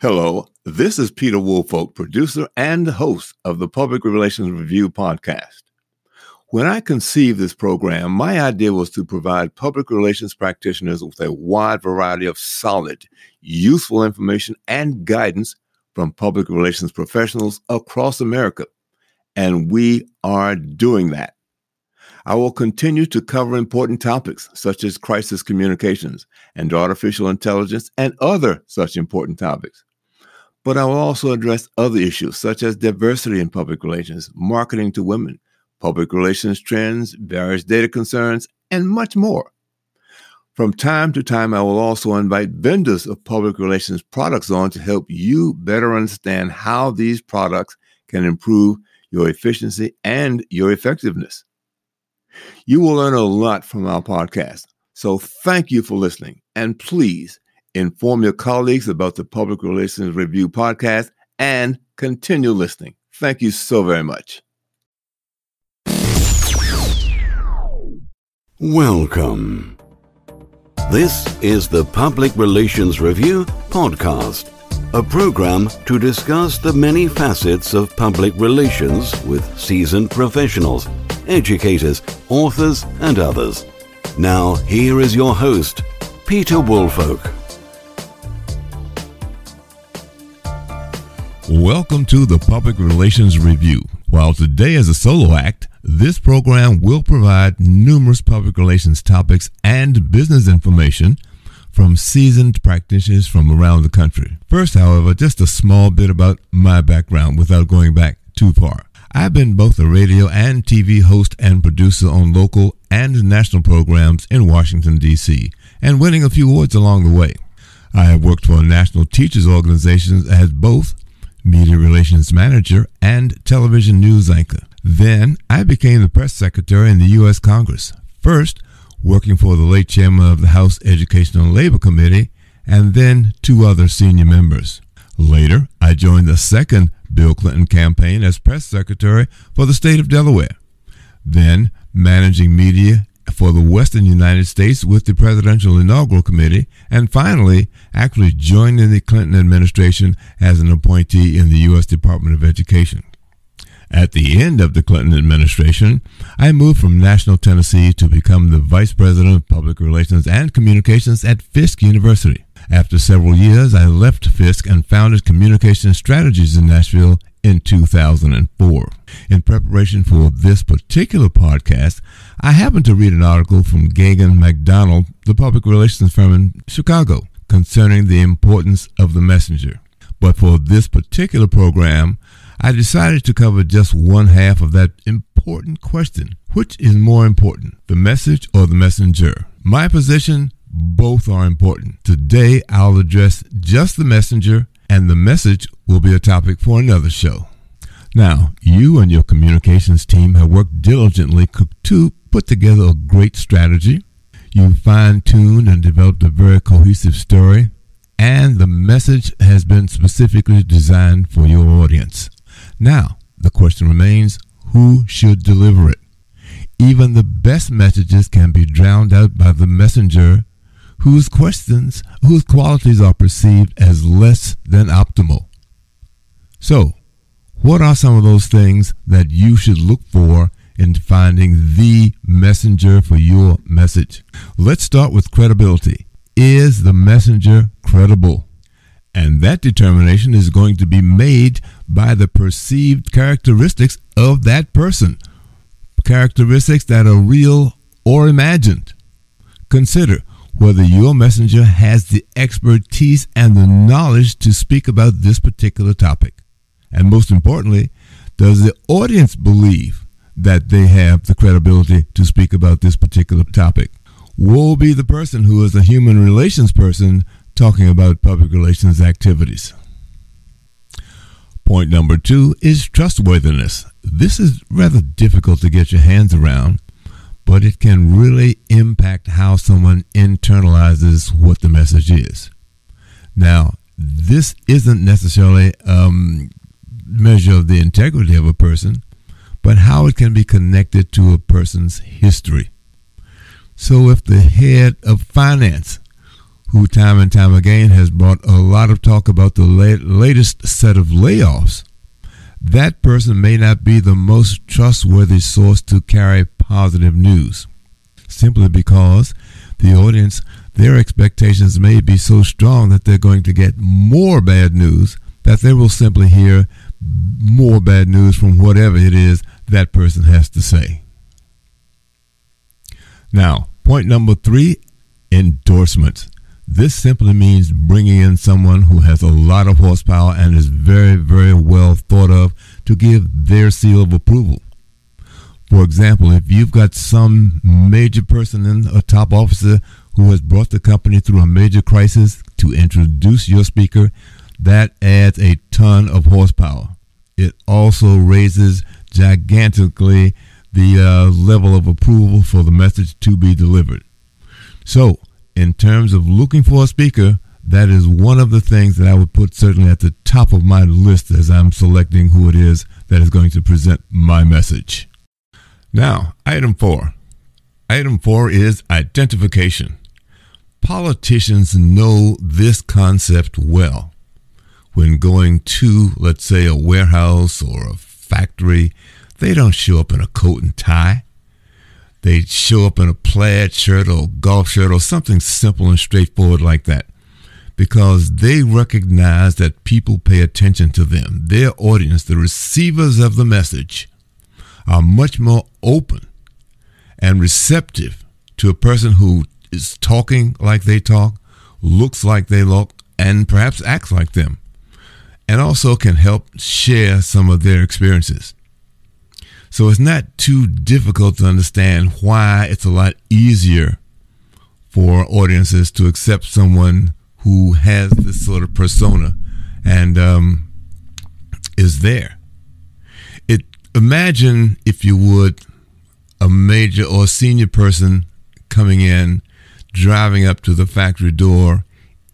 Hello, this is Peter Woolfolk, producer and host of the Public Relations Review podcast. When I conceived this program, my idea was to provide public relations practitioners with a wide variety of solid, useful information and guidance from public relations professionals across America. And we are doing that. I will continue to cover important topics such as crisis communications and artificial intelligence and other such important topics. But I will also address other issues such as diversity in public relations, marketing to women, public relations trends, various data concerns, and much more. From time to time, I will also invite vendors of public relations products on to help you better understand how these products can improve your efficiency and your effectiveness. You will learn a lot from our podcast. So thank you for listening. And please inform your colleagues about the Public Relations Review podcast and continue listening. Thank you so very much. Welcome. This is the Public Relations Review podcast, a program to discuss the many facets of public relations with seasoned professionals, educators, authors, and others. Now, here is your host, Peter Woolfolk. Welcome to the Public Relations Review. While today is a solo act, this program will provide numerous public relations topics and business information from seasoned practitioners from around the country. First, however, just a small bit about my background without going back too far. I've been both a radio and TV host and producer on local and national programs in Washington, D.C., and winning a few awards along the way. I have worked for national teachers organizations as both media relations manager, and television news anchor. Then I became the press secretary in the U.S. Congress, first working for the late chairman of the House Education and Labor Committee, and then two other senior members. Later, I joined the second Bill Clinton campaign as press secretary for the state of Delaware. Then, managing media for the Western United States with the Presidential Inaugural Committee, and finally, actually joining the Clinton administration as an appointee in the U.S. Department of Education. At the end of the Clinton administration, I moved from Nashville, Tennessee to become the Vice President of Public Relations and Communications at Fisk University. After several years, I left Fisk and founded Communication Strategies in Nashville in 2004. In preparation for this particular podcast, I happened to read an article from Gagen MacDonald, the public relations firm in Chicago, concerning the importance of the messenger. But for this particular program, I decided to cover just one half of that important question. Which is more important, the message or the messenger? My position, both are important. Today, I'll address just the messenger and the message will be a topic for another show. Now, you and your communications team have worked diligently to put together a great strategy. You fine tuned and developed a very cohesive story, and the message has been specifically designed for your audience. Now, the question remains who should deliver it? Even the best messages can be drowned out by the messenger whose questions, whose qualities are perceived as less than optimal. So, what are some of those things that you should look for in finding the messenger for your message? Let's start with credibility. Is the messenger credible? And that determination is going to be made by the perceived characteristics of that person, characteristics that are real or imagined. Consider whether your messenger has the expertise and the knowledge to speak about this particular topic. And most importantly, does the audience believe that they have the credibility to speak about this particular topic? Woe be the person who is a human relations person talking about public relations activities. Point number two is trustworthiness. This is rather difficult to get your hands around but it can really impact how someone internalizes what the message is. Now, this isn't necessarily a um, measure of the integrity of a person, but how it can be connected to a person's history. So, if the head of finance, who time and time again has brought a lot of talk about the la- latest set of layoffs, that person may not be the most trustworthy source to carry positive news, simply because the audience, their expectations may be so strong that they're going to get more bad news that they will simply hear more bad news from whatever it is that person has to say. Now, point number three endorsements. This simply means bringing in someone who has a lot of horsepower and is very, very well thought of to give their seal of approval. For example, if you've got some major person in a top officer who has brought the company through a major crisis to introduce your speaker, that adds a ton of horsepower. It also raises gigantically the uh, level of approval for the message to be delivered. So, in terms of looking for a speaker, that is one of the things that I would put certainly at the top of my list as I'm selecting who it is that is going to present my message. Now, item four. Item four is identification. Politicians know this concept well. When going to, let's say, a warehouse or a factory, they don't show up in a coat and tie. They show up in a plaid shirt or golf shirt or something simple and straightforward like that because they recognize that people pay attention to them. Their audience, the receivers of the message, are much more open and receptive to a person who is talking like they talk, looks like they look, and perhaps acts like them, and also can help share some of their experiences. So it's not too difficult to understand why it's a lot easier for audiences to accept someone who has this sort of persona and um, is there. Imagine, if you would, a major or senior person coming in, driving up to the factory door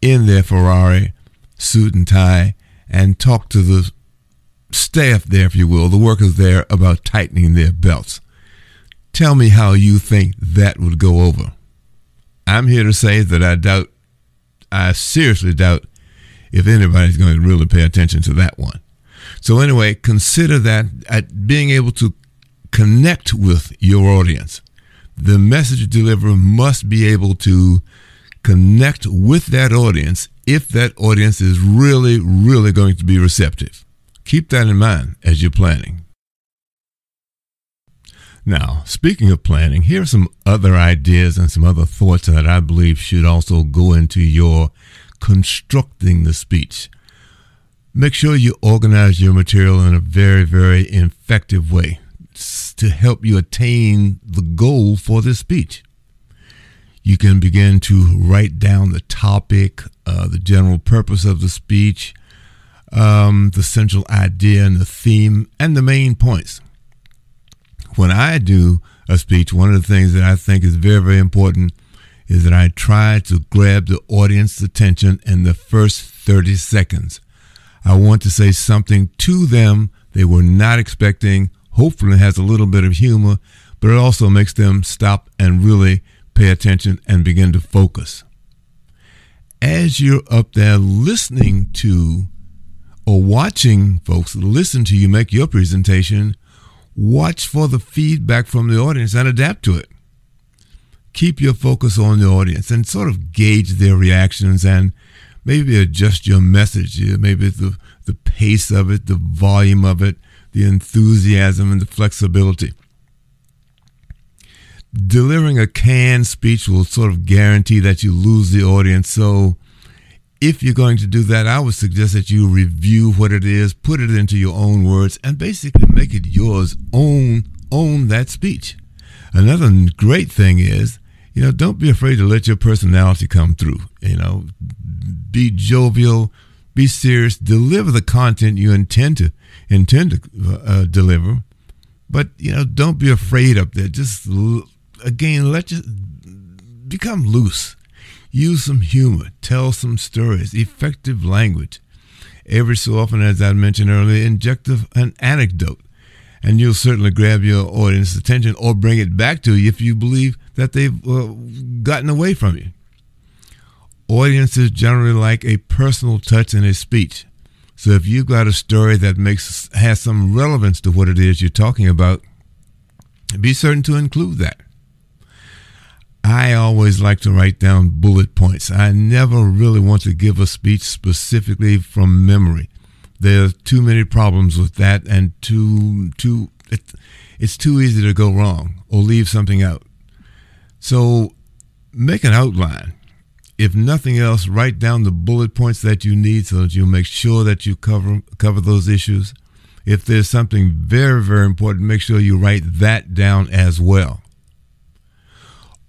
in their Ferrari, suit and tie, and talk to the staff there, if you will, the workers there, about tightening their belts. Tell me how you think that would go over. I'm here to say that I doubt, I seriously doubt if anybody's going to really pay attention to that one. So, anyway, consider that at being able to connect with your audience. The message deliverer must be able to connect with that audience if that audience is really, really going to be receptive. Keep that in mind as you're planning. Now, speaking of planning, here are some other ideas and some other thoughts that I believe should also go into your constructing the speech. Make sure you organize your material in a very, very effective way to help you attain the goal for this speech. You can begin to write down the topic, uh, the general purpose of the speech, um, the central idea and the theme, and the main points. When I do a speech, one of the things that I think is very, very important is that I try to grab the audience's attention in the first 30 seconds. I want to say something to them they were not expecting. Hopefully, it has a little bit of humor, but it also makes them stop and really pay attention and begin to focus. As you're up there listening to or watching folks listen to you make your presentation, watch for the feedback from the audience and adapt to it. Keep your focus on the audience and sort of gauge their reactions and maybe adjust your message. Maybe the, the pace of it, the volume of it, the enthusiasm, and the flexibility. Delivering a canned speech will sort of guarantee that you lose the audience. So, if you're going to do that, I would suggest that you review what it is, put it into your own words, and basically make it yours. Own own that speech. Another great thing is, you know, don't be afraid to let your personality come through. You know, be jovial, be serious, deliver the content you intend to intend to uh, deliver. But you know, don't be afraid up there. Just again, let you become loose Use some humor, tell some stories, effective language. Every so often, as I mentioned earlier, inject an anecdote, and you'll certainly grab your audience's attention or bring it back to you if you believe that they've uh, gotten away from you. audiences generally like a personal touch in a speech. So if you've got a story that makes has some relevance to what it is you're talking about, be certain to include that. I always like to write down bullet points. I never really want to give a speech specifically from memory. There are too many problems with that, and too too it, it's too easy to go wrong or leave something out. So make an outline. If nothing else, write down the bullet points that you need so that you make sure that you cover cover those issues. If there's something very, very important, make sure you write that down as well.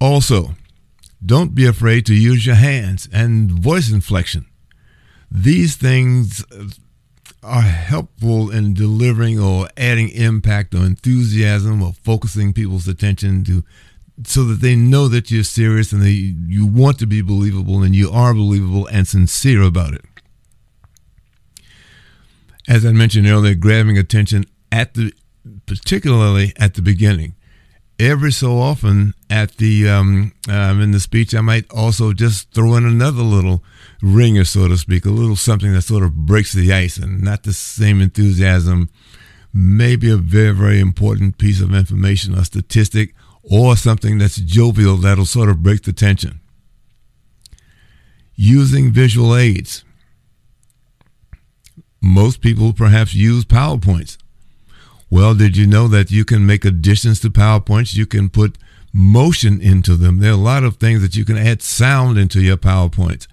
Also, don't be afraid to use your hands and voice inflection. These things are helpful in delivering or adding impact or enthusiasm or focusing people's attention to so that they know that you're serious and that you want to be believable and you are believable and sincere about it. As I mentioned earlier, grabbing attention at the particularly at the beginning every so often at the um, um, in the speech, I might also just throw in another little ringer, so to speak, a little something that sort of breaks the ice, and not the same enthusiasm. Maybe a very very important piece of information, a statistic, or something that's jovial that'll sort of break the tension. Using visual aids. Most people perhaps use PowerPoints. Well, did you know that you can make additions to PowerPoints? You can put motion into them. There are a lot of things that you can add sound into your PowerPoints.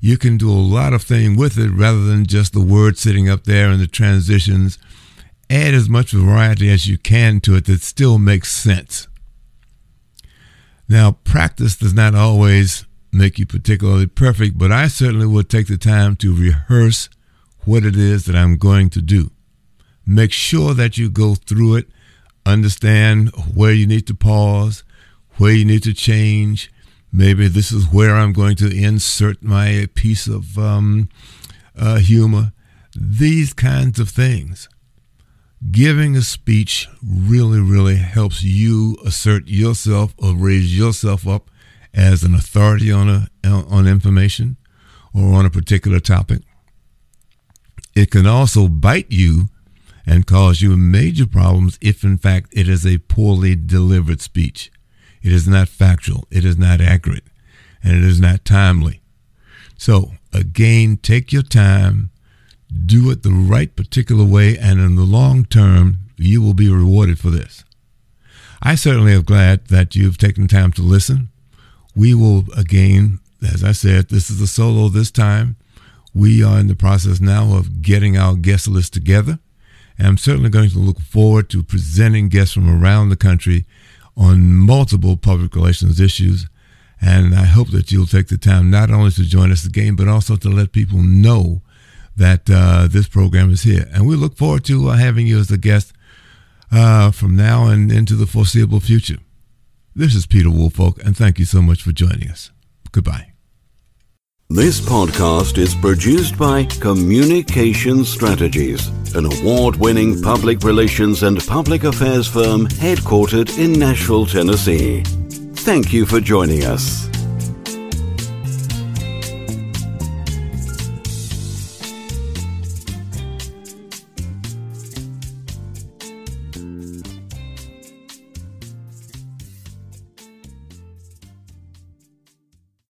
You can do a lot of things with it rather than just the words sitting up there and the transitions. Add as much variety as you can to it that still makes sense. Now, practice does not always make you particularly perfect, but I certainly will take the time to rehearse what it is that I'm going to do. Make sure that you go through it, understand where you need to pause, where you need to change. Maybe this is where I'm going to insert my piece of um, uh, humor. These kinds of things. Giving a speech really, really helps you assert yourself or raise yourself up as an authority on a on information or on a particular topic. It can also bite you and cause you major problems if, in fact, it is a poorly delivered speech. It is not factual, it is not accurate, and it is not timely. So, again, take your time, do it the right particular way, and in the long term, you will be rewarded for this. I certainly am glad that you've taken time to listen. We will, again, as I said, this is a solo this time. We are in the process now of getting our guest list together. And I'm certainly going to look forward to presenting guests from around the country on multiple public relations issues. And I hope that you'll take the time not only to join us again, but also to let people know that uh, this program is here. And we look forward to uh, having you as a guest uh, from now and into the foreseeable future. This is Peter Woolfolk, and thank you so much for joining us. Goodbye. This podcast is produced by Communication Strategies, an award winning public relations and public affairs firm headquartered in Nashville, Tennessee. Thank you for joining us.